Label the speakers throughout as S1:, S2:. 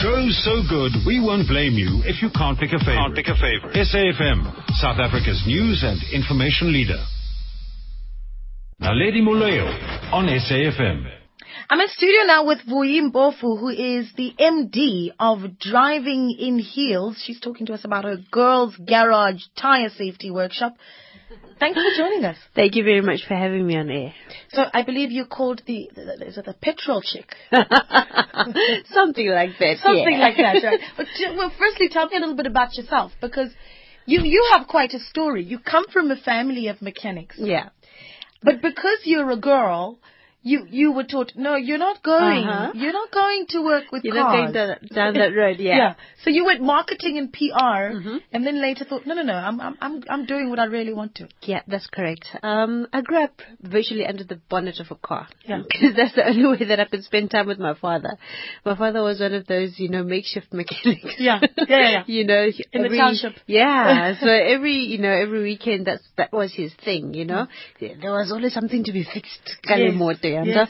S1: Show's so good, we won't blame you if you can't pick a favorite.
S2: Can't pick a favorite.
S1: SAFM, South Africa's news and information leader. Naledi Moleo on SAFM.
S3: I'm in studio now with Vuyi Mpofu, who is the MD of Driving in Heels. She's talking to us about her girls' garage tire safety workshop. Thanks for joining us.
S4: Thank you very much for having me on air.
S3: So I believe you called the, the is it the petrol chick?
S4: Something like that.
S3: Something
S4: yeah.
S3: like that, right? But t- well, firstly, tell me a little bit about yourself because you you have quite a story. You come from a family of mechanics,
S4: Yeah.
S3: but because you're a girl, you you were taught no, you're not going.
S4: Uh-huh.
S3: You're not going to work with
S4: You're
S3: cars.
S4: not going down, down that road, yeah.
S3: yeah So you went marketing and PR,
S4: Mhm.
S3: and then later thought, no, no, no, I'm I'm I'm I'm doing what I really want to.
S4: Yeah, that's correct. Um, I grew up virtually under the bonnet of a car.
S3: Yeah.
S4: Because that's the only way that I could spend time with my father. My father was one of those, you know, makeshift mechanics.
S3: Yeah, yeah, yeah, yeah.
S4: you know,
S3: In the township.
S4: Yeah. so every, you know, every weekend that's that was his thing. You know, there was always something to be fixed. Kale
S3: Yes,
S4: moto, you
S3: yes.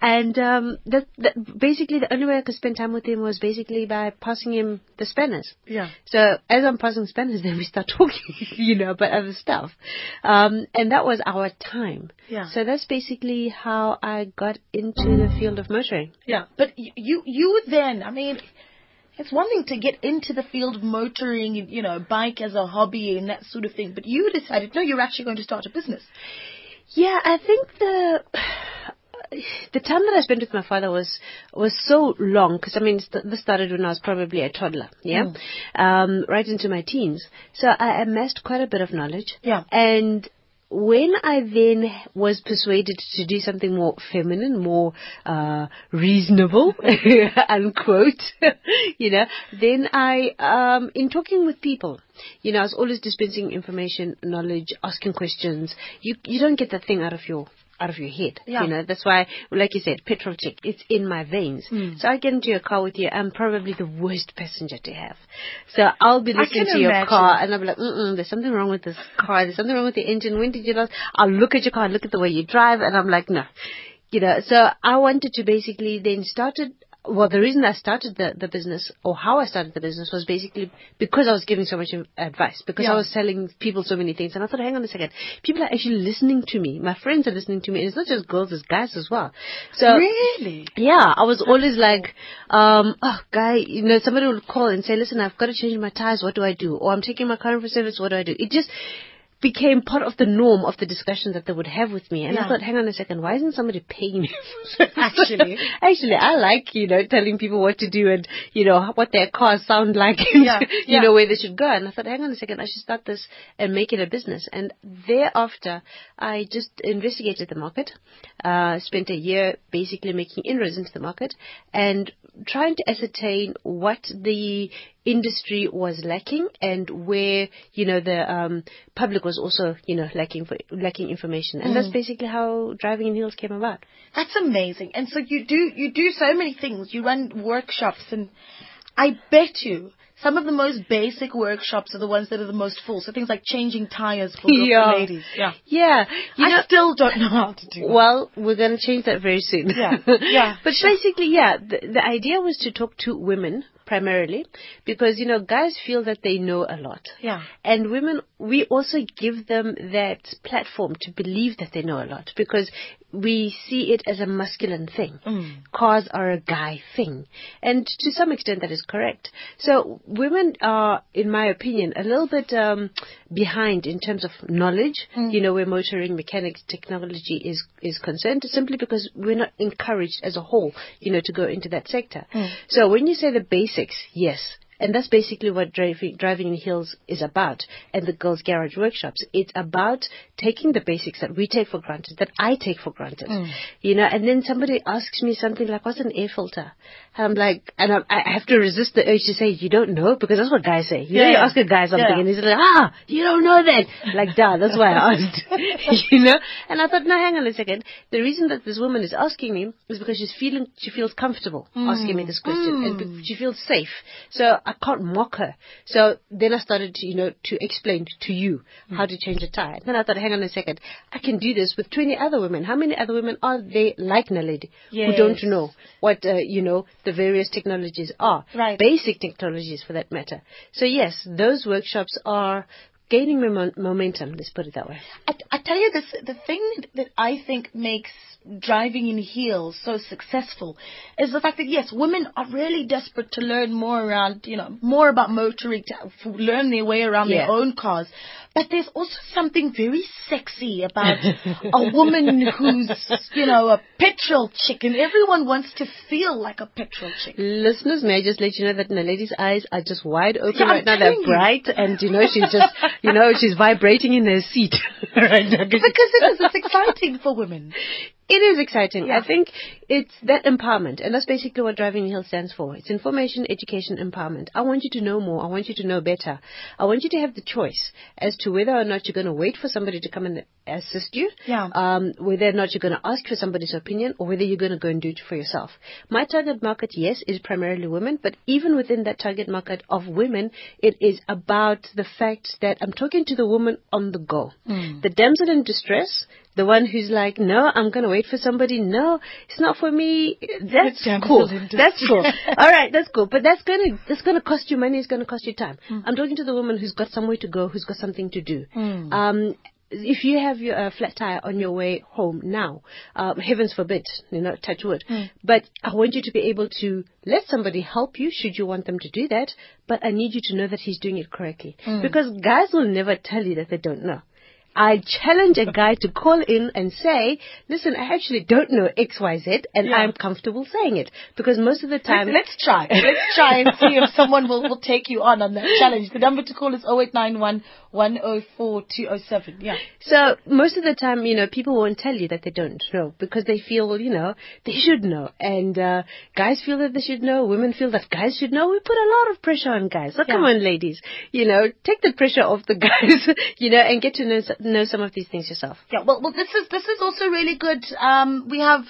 S4: And um, that, that basically the only way I could spend time with him was basically by passing him the spanners.
S3: Yeah.
S4: So as I'm passing Spanish, then we start talking, you know, about other stuff. Um, and that was our time.
S3: Yeah.
S4: So that's basically how I got into the field of motoring.
S3: Yeah, but you you then, I mean, it's one thing to get into the field of motoring, and, you know, bike as a hobby and that sort of thing, but you decided no, you're actually going to start a business.
S4: Yeah, I think the the time that I spent with my father was was so long because I mean st- this started when I was probably a toddler, yeah, um, right into my teens. So I amassed quite a bit of knowledge.
S3: Yeah.
S4: and when I then was persuaded to do something more feminine, more uh, reasonable, unquote, you know, then I, um, in talking with people, you know, I was always dispensing information, knowledge, asking questions. You you don't get that thing out of your out of your head.
S3: Yeah.
S4: You know, that's why, like you said, petrol chick, it's in my veins.
S3: Hmm.
S4: So I get into your car with you, I'm probably the worst passenger to have. So I'll be listening to your
S3: imagine.
S4: car and I'll be like, mm there's something wrong with this car. There's something wrong with the engine. When did you last? I'll look at your car, look at the way you drive, and I'm like, no. You know, so I wanted to basically then started. Well, the reason I started the, the business or how I started the business was basically because I was giving so much advice, because
S3: Yeah.
S4: I was telling people so many things. And I thought, hang on a second, people are actually listening to me. My friends are listening to me. And it's not just girls, it's guys as well. So
S3: Really?
S4: yeah, I was always like, um, oh, guy, you know, somebody would call and say, listen, I've got to change my tires. What do I do? Or I'm taking my car for service. What do I do? It just became part of the norm of the discussion that they would have with me. And
S3: Yeah.
S4: I thought, hang on a second, why isn't somebody paying me?
S3: Actually.
S4: Actually, I like, you know, telling people what to do and, you know, what their cars sound like and,
S3: Yeah,
S4: you
S3: yeah.
S4: know, where they should go. And I thought, hang on a second, I should start this and make it a business. And thereafter, I just investigated the market, uh, spent a year basically making inroads into the market and trying to ascertain what the industry was lacking and where, you know, the um, public was also, you know, lacking for, lacking information. And
S3: Mm.
S4: that's basically how Driving in Heels came about.
S3: That's amazing. And so you do you do so many things. You run workshops, and I bet you some of the most basic workshops are the ones that are the most full. So things like changing tires for,
S4: Yeah.
S3: ladies. Yeah.
S4: Yeah. You
S3: I
S4: know,
S3: still don't know how to do. that.
S4: Well, we're going to change that very soon.
S3: Yeah, yeah,
S4: but basically, yeah, the, the idea was to talk to women primarily because, you know, guys feel that they know a lot.
S3: Yeah.
S4: And women, we also give them that platform to believe that they know a lot because we see it as a masculine thing.
S3: Mm.
S4: Cars are a guy thing. And to some extent that is correct. So women are, in my opinion, a little bit um, behind in terms of knowledge, mm. you know, where motoring, mechanics, technology is, is concerned, simply because we're not encouraged as a whole, you know, to go into that sector. Mm. So when you say the basics, yes, and that's basically what driving, driving in heels is about and the girls garage workshops. It's about taking the basics that we take for granted, that I take for granted, mm. you know, and then somebody asks me something like, what's an air filter? And I'm like, and I, I have to resist the urge to say, you don't know? Because that's what guys say. You know, you ask a guy something
S3: Yeah.
S4: and he's like, ah, you don't know that. Like, duh, that's why I asked. you know? And I thought, no, hang on a second. The reason that this woman is asking me is because she's feeling, she feels comfortable asking me this question and she feels safe. So I can't mock her. So then I started to, you know, to explain to you how to change a tire. Then I thought, hang on a second. I can do this with 20 other women. How many other women are there like Naledi who don't know what, uh, you know, the various technologies are.
S3: Right.
S4: Basic technologies for that matter. So yes, those workshops are gaining mom- momentum, let's put it that way.
S3: I, I tell you this, the thing that I think makes driving in heels so successful is the fact that yes, women are really desperate to learn more around, you know, more about motoring, to learn their way around
S4: Yeah.
S3: their own cars. But there's also something very sexy about a woman who's, you know, a petrol chick, and everyone wants to feel like a petrol chick.
S4: Listeners, may I just let you know that Naledi's eyes are just wide open
S3: Yeah, I'm
S4: right now. They're
S3: you.
S4: bright, and you know she's just, you know, she's vibrating in her seat right now.
S3: Because it is, it's exciting for women.
S4: It is exciting.
S3: Yeah.
S4: I think it's that empowerment, and that's basically what Driving Hill stands for. It's information, education, empowerment. I want you to know more. I want you to know better. I want you to have the choice as to whether or not you're going to wait for somebody to come and assist you,
S3: Yeah.
S4: um, whether or not you're going to ask for somebody's opinion, or whether you're going to go and do it for yourself. My target market, yes, is primarily women, but even within that target market of women, it is about the fact that I'm talking to the woman on the go. The damsel in distress, the one who's like, no, I'm going to wait for somebody. No, it's not for me. That's cool. That's cool. All right, that's cool. But that's going to that's going to cost you money. It's going to cost you time. I'm talking to the woman who's got somewhere to go, who's got something to do. Um, if you have your uh, flat tire on your way home now, um, heavens forbid, you know, touch wood. But I want you to be able to let somebody help you should you want them to do that. But I need you to know that he's doing it correctly because guys will never tell you that they don't know. I challenge a guy to call in and say, listen, I actually don't know XYZ and
S3: Yeah.
S4: I'm comfortable saying it because most of the time.
S3: Let's try. Let's try and see if someone will, will take you on on that challenge. The number to call is 0891 104 207. Yeah.
S4: So most of the time, you know, people won't tell you that they don't know because they feel, you know, they should know. And uh, guys feel that they should know. Women feel that guys should know. We put a lot of pressure on guys. So come on, ladies, you know, take the pressure off the guys, you know, and get to know know some of these things yourself.
S3: Yeah, well, well, this is this is also really good. Um, we have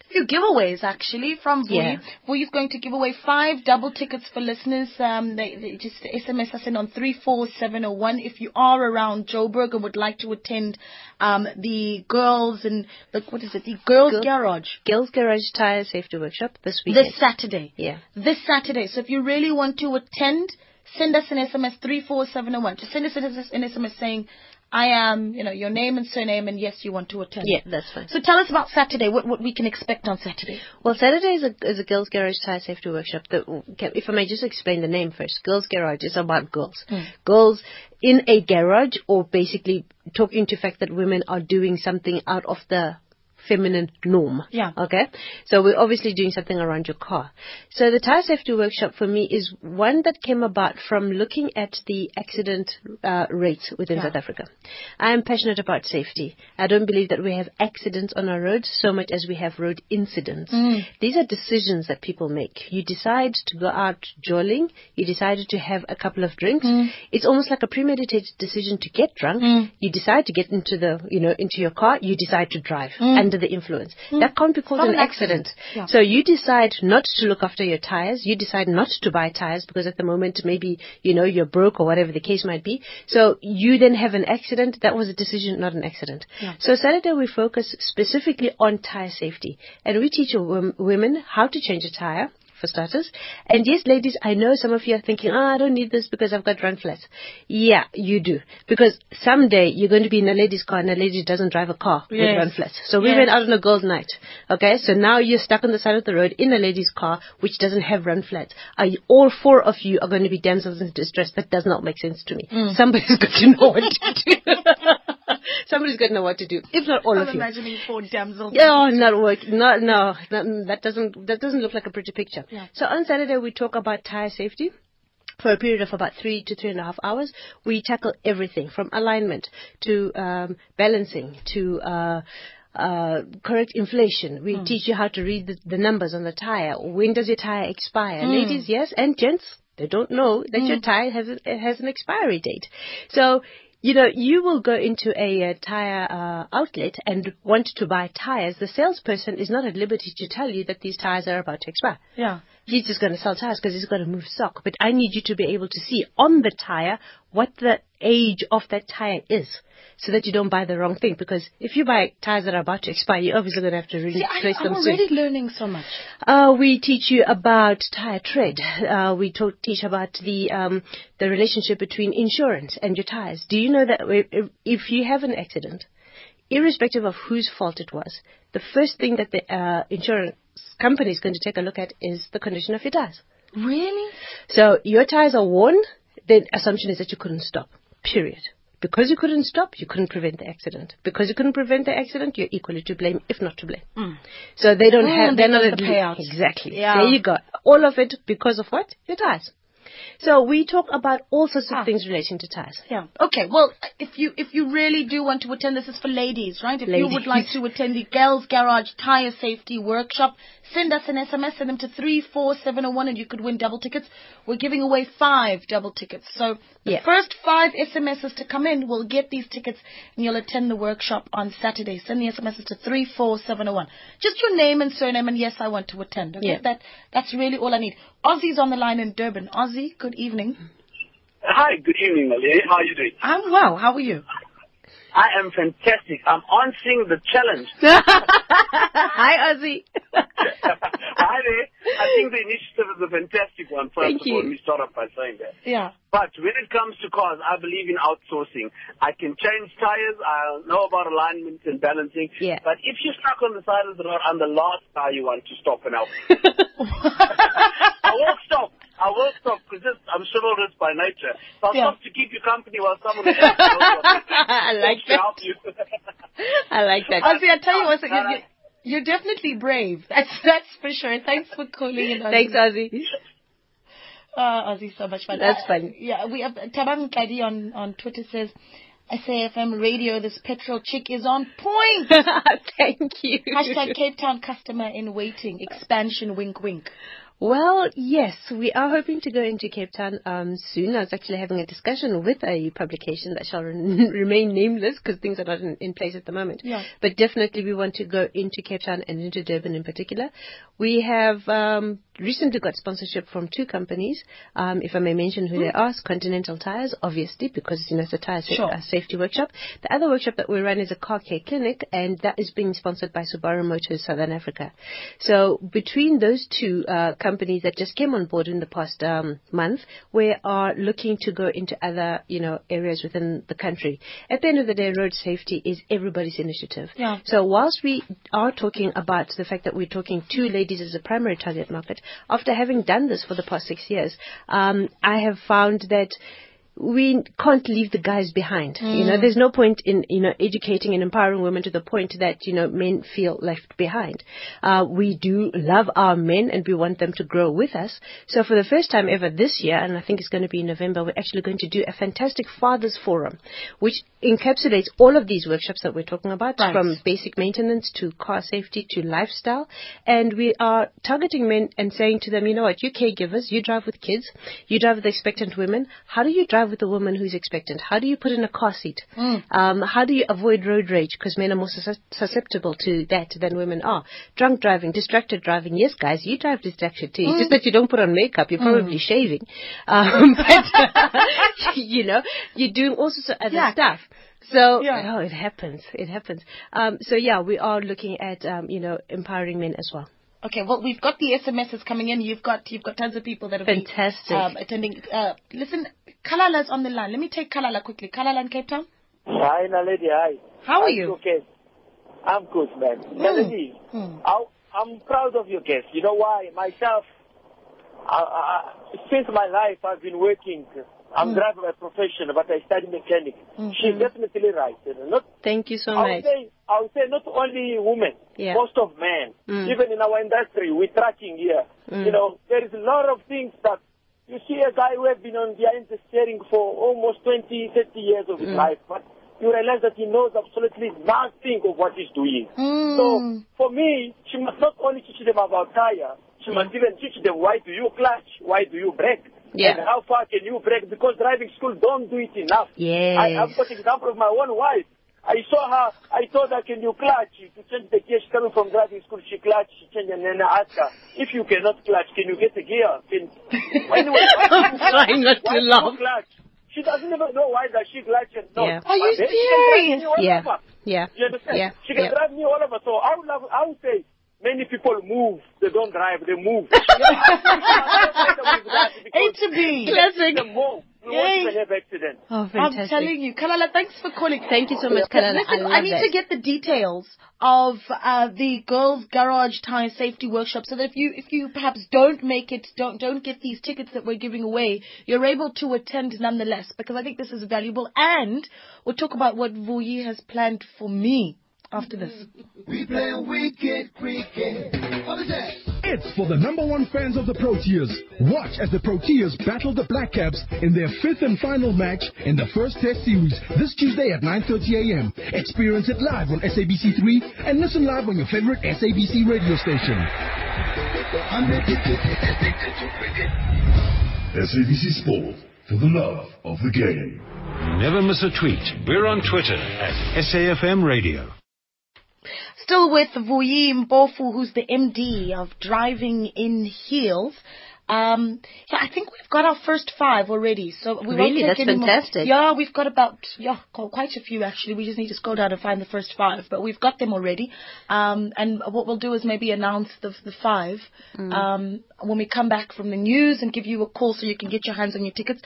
S3: a few giveaways actually from Vuyi.
S4: Yeah.
S3: Is going to give away five double tickets for listeners. Um, they, they just SMS us in on three four seven zero one if you are around Joburg and would like to attend um, the girls and the what is it? The girls
S4: Girl-
S3: garage
S4: Girls Garage Tire Safety Workshop this weekend.
S3: this Saturday.
S4: Yeah.
S3: This Saturday. So if you really want to attend, send us an SMS three four seven zero one. Just send us an SMS saying. I am, you know, your name and surname, and yes, you want to attend.
S4: Yeah, that's fine.
S3: So tell us about Saturday. What what we can expect on Saturday?
S4: Well, Saturday is a, is a Girls Garage Tire Safety Workshop. That, if I may just explain the name first. Girls Garage is about girls. Hmm. Girls in a garage or basically talking to the fact that women are doing something out of the feminine norm.
S3: Yeah.
S4: Okay? So we're obviously doing something around your car. So the tire safety workshop for me is one that came about from looking at the accident uh, rates within
S3: Yeah.
S4: South Africa. I am passionate about safety. I don't believe that we have accidents on our roads so much as we have road incidents. Mm. These are decisions that people make. You decide to go out jolling. You decided to have a couple of drinks. Mm. It's almost like a premeditated decision to get drunk. Mm. You decide to get into the, you know, into your car. You decide to drive under the influence. Hmm. That can't be called an
S3: accident.
S4: accident.
S3: Yeah.
S4: So you decide not to look after your tires. You decide not to buy tires because at the moment maybe you know you're broke or whatever the case might be. So you then have an accident. That was a decision, not an accident.
S3: Yeah.
S4: So Saturday we focus specifically on tire safety, and we teach women how to change a tire. For starters, and yes, ladies, I know some of you are thinking, "Oh, I don't need this because I've got run flats." Yeah, you do, because someday you're going to be in a lady's car, and a lady doesn't drive a car with run flats. So we
S3: Yes.
S4: went out on a girls' night. Okay, so now you're stuck on the side of the road in a lady's car which doesn't have run flats. Are you, all four of you are going to be damsels in distress? That does not make sense to me.
S3: Mm.
S4: Somebody's got to know what to do. Somebody's got to know what to do. If not all
S3: I'm
S4: of you.
S3: imagining four damsels.
S4: Oh, not work. Not no. That, that doesn't that doesn't look like a pretty picture.
S3: Yeah.
S4: So on Saturday we talk about tire safety. For a period of about three to three and a half hours, we tackle everything from alignment to um, balancing to uh, uh, correct inflation. We teach you how to read the, the numbers on the tire. When does your tire expire? Ladies, yes, and gents, they don't know that your tire has a, has an expiry date. So you know, you will go into a tire uh, outlet and want to buy tires. The salesperson is not at liberty to tell you that these tires are about to expire.
S3: Yeah.
S4: He's just going to sell tires because he's going to move stock. But I need you to be able to see on the tire what the age of that tire is. So that you don't buy the wrong thing, because if you buy tires that are about to expire, you're obviously going to have to replace
S3: I,
S4: them
S3: I'm
S4: soon.
S3: already learning so much.
S4: Uh, we teach you about tire tread. Uh, we talk, teach about the um, the relationship between insurance and your tires. Do you know that if you have an accident, irrespective of whose fault it was, the first thing that the uh, insurance company is going to take a look at is the condition of your tires.
S3: Really?
S4: So your tires are worn, the assumption is that you couldn't stop. Period. Because you couldn't stop, you couldn't prevent the accident. Because you couldn't prevent the accident, you're equally to blame, if not to blame. So they don't
S3: Mm,
S4: have, they're
S3: they
S4: not
S3: the payout.
S4: Exactly.
S3: Yeah.
S4: There you go. All of it because of what? Your tires. So we talk about all sorts of
S3: Ah.
S4: things relating to tires.
S3: Yeah. Okay. Well, if you if you really do want to attend, this is for ladies, right? If you would like to attend the Girls Garage Tire Safety Workshop, send us an SMS, send them to three four seven zero one, and you could win double tickets. We're giving away five double tickets. So the
S4: Yeah.
S3: first five SMSs to come in will get these tickets, and you'll attend the workshop on Saturday. Send the SMSs to three four seven zero one. Just your name and surname, and yes, I want to attend. Okay.
S4: Yeah.
S3: That that's really all I need. Ozzy's on the line in Durban. Ozzy, good evening.
S2: Hi, good evening, Malay. How are you doing?
S3: I'm well. How are you?
S2: I am fantastic. I'm answering the challenge.
S4: Hi, Ozzy.
S2: Hi there. I think the initiative is a fantastic one. First
S4: Thank
S2: of all,
S4: you.
S2: let me start off by saying that.
S3: Yeah.
S2: But when it comes to cars, I believe in outsourcing. I can change tires. I know about alignment and balancing.
S4: Yeah.
S2: But if you're stuck on the side of the road, I'm the last guy you want to stop and help. I won't stop. I will stop because I'm chivalrous by nature. So I'll
S3: Yeah.
S2: stop to keep you company while someone else knows what to do.
S4: I like
S2: to
S4: that.
S2: help you.
S4: I like that.
S3: Ozzy, I tell you what, you're, definitely brave. That's that's for sure. Thanks for calling in. Ozzy.
S4: Thanks, Ozzy.
S3: Uh, Ozzy, so much fun.
S4: That's
S3: Uh. Yeah, we have Tabang Kadi on on Twitter says. SAFM radio, this petrol chick is on point.
S4: Thank you.
S3: Hashtag Cape Town customer in waiting. Expansion wink wink.
S4: Well, yes, we are hoping to go into Cape Town um, soon. I was actually having a discussion with a publication that shall re- remain nameless because things are not in, in place at the moment.
S3: Yeah.
S4: But definitely we want to go into Cape Town and into Durban in particular. We have um, recently got sponsorship from two companies. Um, if I may mention who they are, Continental Tires, obviously, because you know it's a tire
S3: Sure.
S4: safety workshop. The other workshop that we run is a car care clinic, and that is being sponsored by Subaru Motors Southern Africa. So between those two uh, companies that just came on board in the past um, month, we are looking to go into other you know areas within the country. At the end of the day, road safety is everybody's initiative.
S3: Yeah.
S4: So whilst we are talking about the fact that we're talking to ladies as a primary target market, after having done this for the past six years, um, I have found that we can't leave the guys behind. You know, there's no point in you know educating and empowering women to the point that you know men feel left behind. Uh, we do love our men and we want them to grow with us. So for the first time ever this year, and I think it's going to be in November, we're actually going to do a fantastic fathers forum, which encapsulates all of these workshops that we're talking about,
S3: Right.
S4: from basic maintenance to car safety to lifestyle. And we are targeting men and saying to them, you know what, you caregivers, you drive with kids, you drive with expectant women. How do you drive with a woman who's expectant? How do you put in a car seat? Um, how do you avoid road rage? Because men are more sus- susceptible to that than women are. Drunk driving, distracted driving. Yes, guys, you drive distracted too. It's Just that you don't put on makeup. You're probably shaving. Um, but, you know, you're doing all sorts of other
S3: Yeah.
S4: stuff. So,
S3: Yeah.
S4: oh, it happens. It happens. Um, so yeah, we are looking at, um, you know, empowering men as well.
S3: Okay, well we've got the SMSs coming in. You've got you've got tons of people that have been,
S4: Fantastic.
S3: um, attending. Uh, listen, Kalala's on the line. Let me take Kalala quickly. Kalala in Cape Town.
S5: Hi, Naledi. Hi.
S3: How are
S5: Hi,
S3: you?
S5: Okay. I'm good, man. Naledi,
S3: Hmm.
S5: I, I'm proud of your guest. You know why? Myself, I, I, since my life, I've been working. I'm driver by profession, but I study mechanic. She's definitely right. Not,
S4: Thank you so
S5: I
S4: much.
S5: say, I would say not only women,
S4: Yeah.
S5: most of men.
S4: Mm.
S5: Even in our industry, we're tracking here.
S4: Mm.
S5: You know, there is a lot of things that you see a guy who has been on behind the steering for almost 20, 30 years of his
S4: Mm.
S5: life, but you realize that he knows absolutely nothing of what he's doing.
S3: Mm.
S5: So for me, she must not only teach them about tire, she must even teach them why do you clutch, why do you brake,
S4: Yeah.
S5: and how far can you brake, because driving school don't do it enough.
S4: Yes.
S5: I, I've got example of my own wife. I saw her. I told her, "Can you clutch to change the gear?" She's coming from driving school. She clutched. She changed, and then I asked her, "If you cannot clutch, can you get the gear?" Can... Anyway, you
S4: Trying not to laugh.
S5: clutch? She doesn't even know why does she clutch and not.
S4: Yeah.
S3: Are you
S5: But then she can drive
S3: serious?
S4: Yeah. Yeah.
S5: You understand?
S4: Yeah.
S5: She can
S4: Yeah.
S5: drive me all over. So I would, love, I would say many people move. They don't drive. They move.
S3: A to B.
S4: Classic.
S5: They move. We
S3: Yay.
S5: won't have accident.
S4: Oh,
S3: I'm telling you, Kalala, thanks for calling.
S4: Thank you so much, Kalala.
S3: Listen,
S4: I
S3: I, need
S4: that.
S3: to get the details of uh, the girls' garage tire safety workshop, so that if you if you perhaps don't make it, don't don't get these tickets that we're giving away, you're able to attend nonetheless. Because I think this is valuable, and we'll talk about what Vuyi has planned for me after this.
S6: We play wicked cricket. What is that?
S7: It's for the number one fans of the Proteas. Watch as the Proteas battle the Black Caps in their fifth and final match in the first Test series this Tuesday at 9:30 a.m. Experience it live on SABC3 and listen live on your favorite SABC radio station.
S6: I'm addicted, addicted to cricket.
S8: SABC Sport for the love of the game.
S1: Never miss a tweet. We're on Twitter at SAFM Radio.
S3: Still with Vuyi Mpofu, who's the MD of Driving in Heels. Um, yeah, I think we've got our first five already. So we won't
S4: Really? That's
S3: any more- Yeah, we've got about yeah quite a few actually. We just need to scroll down and find the first five, but we've got them already. Um, and what we'll do is maybe announce the the five
S4: Mm.
S3: um, when we come back from the news and give you a call so you can get your hands on your tickets.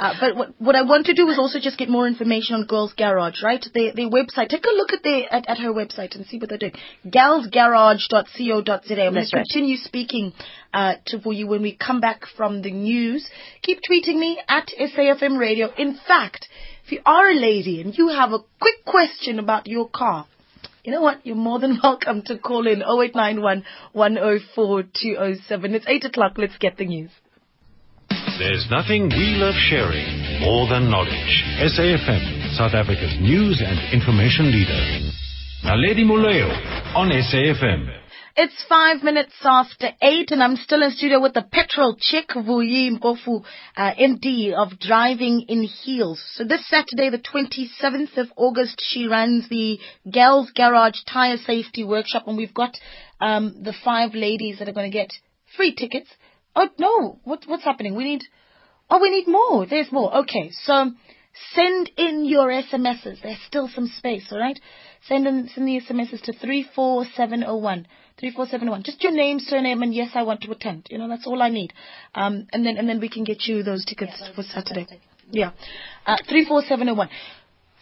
S3: Uh, but what, what I want to do is also just get more information on Girls Garage, right? Their, their website. Take a look at their at, at her website and see what they're doing. Galsgarage.co.za. I'm going to continue speaking uh, to for you when we come back from the news. Keep tweeting me at SAFM Radio. In fact, if you are a lady and you have a quick question about your car, you know what? You're more than welcome to call in 0891 104 207. It's 8 o'clock. Let's get the news.
S1: There's nothing we love sharing more than knowledge. SAFM, South Africa's news and information leader. Naledi Moleo on SAFM.
S3: It's five minutes after eight, and I'm still in studio with the petrol chick, Vuyi Mpofu, uh, MD of Driving in Heels. So this Saturday, the 27th of August, she runs the Gals Garage Tire Safety Workshop, and we've got um, the five ladies that are going to get free tickets. Oh no, what, what's happening? We need. Oh, we need more. There's more. Okay, so send in your SMSs. There's still some space, all right? Send in send the SMSs to three four seven zero one. Three four seven one. Just your name, surname, and yes, I want to attend. You know, that's all I need. Um, and then and then we can get you those tickets for Saturday. Yeah, uh, three four seven zero one.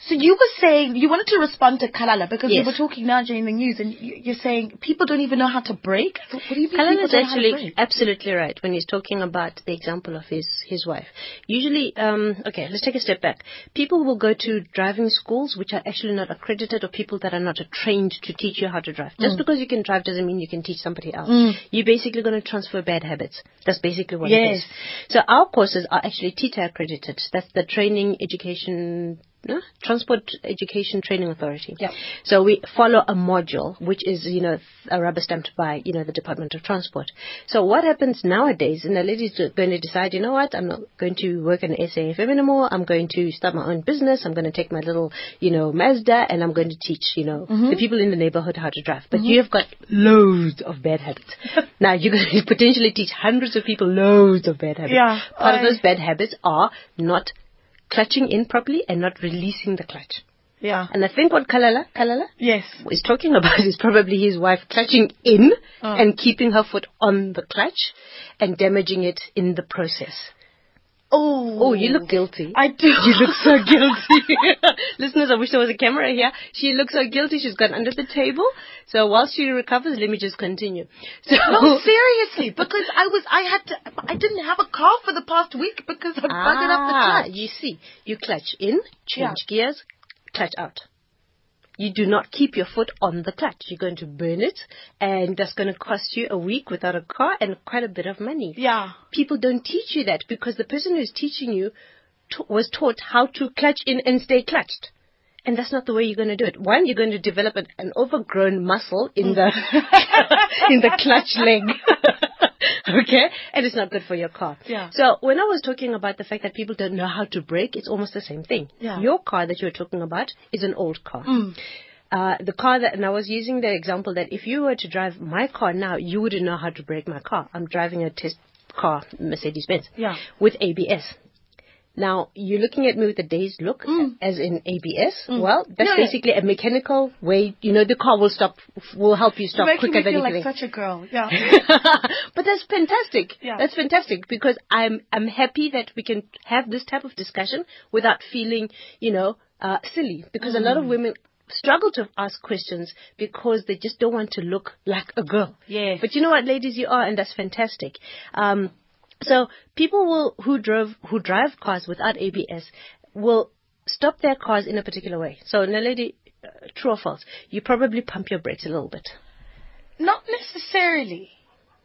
S3: So you were saying you wanted to respond to Kalala because
S4: Yes.
S3: you were talking now during the news, and you- you're saying people don't even know how to brake. What do you mean? People
S4: is
S3: don't know how to
S4: actually absolutely right when he's talking about the example of his, his wife. Usually, um, okay, let's take a step back. People will go to driving schools which are actually not accredited or people that are not trained to teach you how to drive.
S3: Mm.
S4: Just because you can drive doesn't mean you can teach somebody else. You're basically going to transfer bad habits. That's basically what it
S3: Yes.
S4: is. So our courses are actually TETA accredited. That's the Training Education no? Transport Education Training Authority.
S3: Yeah.
S4: So we follow a module which is, you know, a rubber stamped by, you know, the Department of Transport. So what happens nowadays, and Naledi's going to decide, you know what, I'm not going to work in SAFM anymore. I'm going to start my own business. I'm going to take my little, you know, Mazda and I'm going to teach, you know,
S3: Mm-hmm.
S4: the people in the neighborhood how to drive. But you have got loads of bad habits. now you're going to potentially teach hundreds of people loads of bad habits.
S3: Yeah,
S4: Part
S3: I-
S4: of those bad habits are not clutching in properly and not releasing the clutch.
S3: Yeah.
S4: And I think what Kalala, Kalala
S3: Yes.
S4: is talking about is probably his wife clutching in
S3: Oh.
S4: and keeping her foot on the clutch and damaging it in the process.
S3: Oh.
S4: Oh, you look guilty.
S3: I do.
S4: You look so guilty. Listeners, I wish there was a camera here. She looks so guilty. She's gone under the table. So while she recovers, let me just continue. So
S3: No, seriously, because I was, I had to, I didn't have a car for the past week because I buggered up the
S4: Ah,
S3: clutch.
S4: You see, you clutch in, change
S3: Yeah.
S4: gears, clutch out. You do not keep your foot on the clutch. You're going to burn it, and that's going to cost you a week without a car and quite a bit of money.
S3: Yeah.
S4: People don't teach you that because the person who's teaching you t- was taught how to clutch in and stay clutched. And that's not the way you're going to do it. One, you're going to develop an, an overgrown muscle in the mm. in the clutch leg. okay? And it's not good for your car.
S3: Yeah.
S4: So when I was talking about the fact that people don't know how to brake, it's almost the same thing.
S3: Yeah.
S4: Your car that you're talking about is an old car. Uh, the car that, and I was using the example that if you were to drive my car now, you wouldn't know how to brake my car. I'm driving a test car, Mercedes Benz,
S3: Yeah.
S4: with ABS. Now, you're looking at me with a dazed look, as in ABS. Well, that's
S3: Mm. No, no.
S4: basically a mechanical way, you know, the car will stop, will help you stop
S3: making
S4: quicker
S3: me
S4: than
S3: feel
S4: anything.
S3: like such a girl. Yeah.
S4: but that's fantastic.
S3: Yeah.
S4: That's fantastic because I'm I'm happy that we can have this type of discussion without feeling, you know, uh, silly. Because a lot
S3: Mm.
S4: of women struggle to ask questions because they just don't want to look like a girl.
S3: Yes.
S4: But you know what, ladies, you are, and that's fantastic. Um, so people will who drove who drive cars without ABS will stop their cars in a particular way. So, lady, uh, true or false? You probably pump your brakes a little bit.
S3: Not necessarily.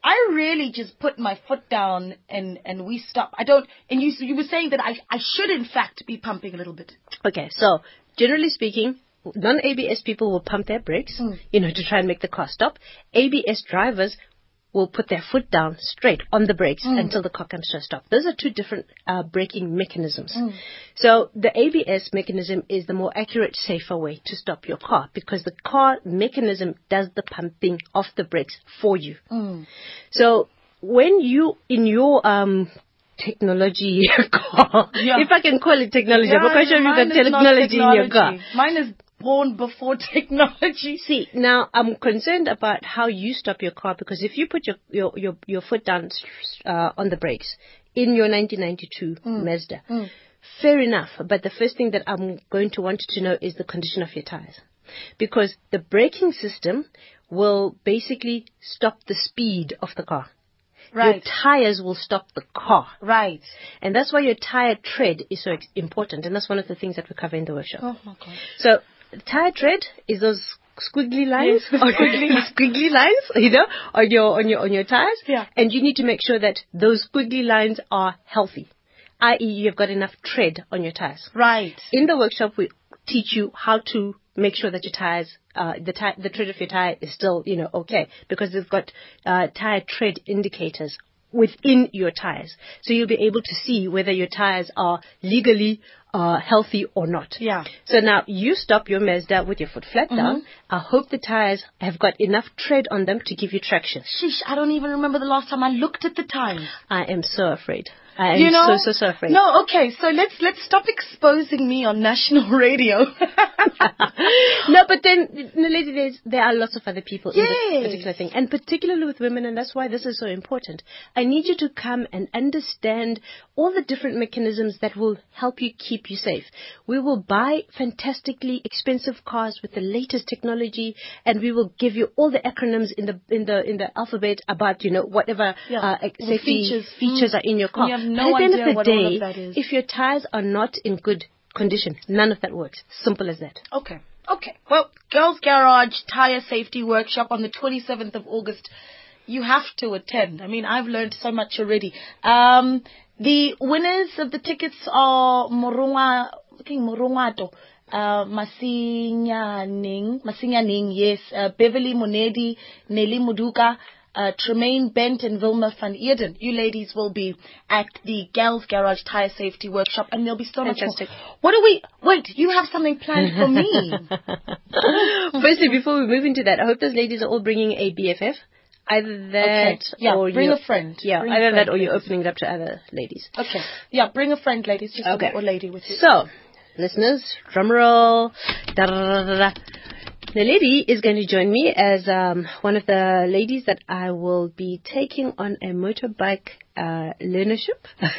S3: I really just put my foot down and and we stop. I don't. And you you were saying that I I should in fact be pumping a little bit.
S4: Okay, so generally speaking, non-ABS people will pump their brakes, you know, to try and make the car stop. ABS drivers will put their foot down straight on the brakes until the car comes to a stop. Those are two different uh, braking mechanisms. So the ABS mechanism is the more accurate, safer way to stop your car because the car mechanism does the pumping of the brakes for you. So when you in your um technology car,
S3: Yeah.
S4: if I can call it technology, I'm not quite sure if you've got
S3: not
S4: technology in your car.
S3: Mine is born before technology.
S4: See, now I'm concerned about how you stop your car because if you put your your your, your foot down uh, on the brakes in your 1992 Mazda, fair enough. But the first thing that I'm going to want to know is the condition of your tires, because the braking system will basically stop the speed of the car.
S3: Right.
S4: Your tires will stop the car.
S3: Right.
S4: And that's why your tire tread is so important. And that's one of the things that we cover in the workshop.
S3: Oh my god.
S4: So tire tread is those squiggly lines,
S3: Yes, squiggly.
S4: squiggly lines, you know, on your on your on your tires.
S3: Yeah.
S4: And you need to make sure that those squiggly lines are healthy, i.e., you've got enough tread on your tires.
S3: Right.
S4: In the workshop, we teach you how to make sure that your tires, uh, the ti- the tread of your tire is still, you know, okay, because they've got uh, tire tread indicators within your tires, so you'll be able to see whether your tires are legally uh, healthy or not.
S3: Yeah.
S4: So now you stop your Mazda with your foot flat down. I hope the tires have got enough tread on them to give you traction.
S3: Sheesh, I don't even remember the last time I looked at the time.
S4: I am so afraid. I am
S3: you know?
S4: so so so afraid.
S3: No, okay, so let's let's stop exposing me on national radio.
S4: no, but then, no, lady, there's, there are lots of other people in this particular thing, and particularly with women, and that's why this is so important. I need you to come and understand all the different mechanisms that will help you keep you safe. We will buy fantastically expensive cars with the latest technology, and we will give you all the acronyms in the in the in the alphabet about you know whatever
S3: Yeah,
S4: uh, safety
S3: features.
S4: features
S3: Mm.
S4: are in your car.
S3: Have no
S4: at the end
S3: idea
S4: of the
S3: what all
S4: day,
S3: of that is.
S4: if your tires are not in good condition, none of that works. Simple as that.
S3: Okay. Okay. Well, Girls Garage Tire Safety Workshop on the 27th of August. You have to attend. I mean, I've learned so much already. Um, the winners of the tickets are Morunga, looking Morungato, uh, Masinyaning, Masinyaning, yes, uh, Beverly Monedi, Nelly Muduka, uh, Tremaine Bent and Vilma van Eerden. You ladies will be at the Gals Garage Tire Safety Workshop and there'll be so much
S4: Fantastic.
S3: more. What do we, wait, you have something planned for me.
S4: Firstly, before we move into that, I hope those ladies are all bringing a BFF. Either that
S3: Okay. Yeah,
S4: or
S3: bring a friend.
S4: Yeah,
S3: Bring
S4: either
S3: friend,
S4: that or you're opening it up to other ladies.
S3: Okay. Yeah, bring a friend, ladies. Just
S4: Okay.
S3: a, lady with you.
S4: So, listeners, drum roll. Naledi is going to join me as um, one of the ladies that I will be taking on a motorbike uh, learnership.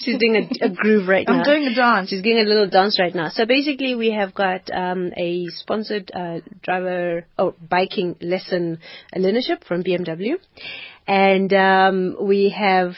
S4: She's doing a, a groove right now.
S3: I'm doing a dance.
S4: She's doing a little dance right now. So basically, we have got um, a sponsored uh, driver oh biking lesson learnership from BMW, and um, we have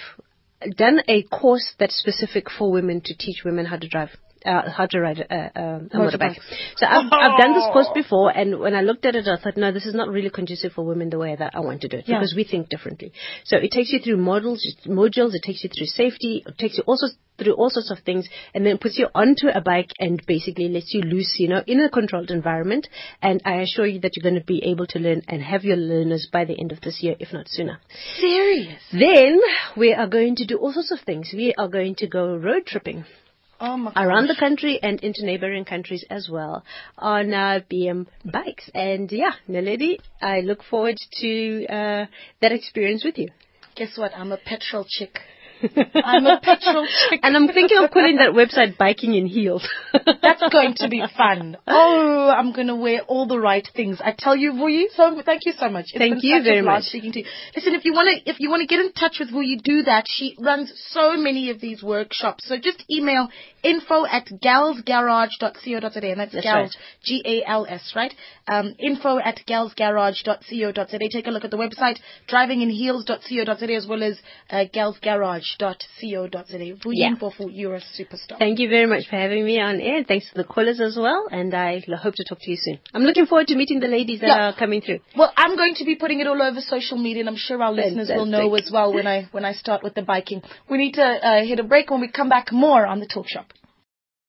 S4: done a course that's specific for women to teach women how to drive. Uh, how to ride a, a, a motorbike. So I've, I've done this course before, and when I looked at it, I thought, no, this is not really conducive for women the way that I want to do it
S3: Yeah.
S4: because we think differently. So it takes you through models, modules, it takes you through safety, it takes you also through all sorts of things and then puts you onto a bike and basically lets you loose, you know, in a controlled environment. And I assure you that you're going to be able to learn and have your learners by the end of this year, if not sooner.
S3: Serious?
S4: Then we are going to do all sorts of things. We are going to go road tripping around the country and into neighboring countries as well on uh, BM bikes. And yeah, Naledi, I look forward to uh, that experience with you.
S3: Guess what? I'm a petrol chick. I'm a petrol chick.
S4: And I'm thinking of calling that website Biking in Heels.
S3: That's going to be fun. Oh, I'm going to wear all the right things. I tell you, Vuyi, so thank you so much. It's
S4: Thank you very much.
S3: Speaking to you. Listen, if you want to, if you want to get in touch with Vuyi, do that. She runs so many of these workshops. So just email info at galsgarage.co.za, and that's,
S4: That's
S3: gals,
S4: right.
S3: G-A-L-S, right? Um, info at galsgarage.co.za. Take a look at the website, drivinginheels.co.za, as well as uh, galsgarage.co.za.
S4: Yeah.
S3: You're a superstar.
S4: Thank you very much for having me on air. Thanks to the callers as well. And I hope to talk to you soon. I'm looking forward to meeting the ladies that
S3: Yeah.
S4: are coming through.
S3: Well, I'm going to be putting it all over social media, and I'm sure our listeners will know as well when I when I start with the biking. We need to uh, hit a break. When we come back, more on the talk shop.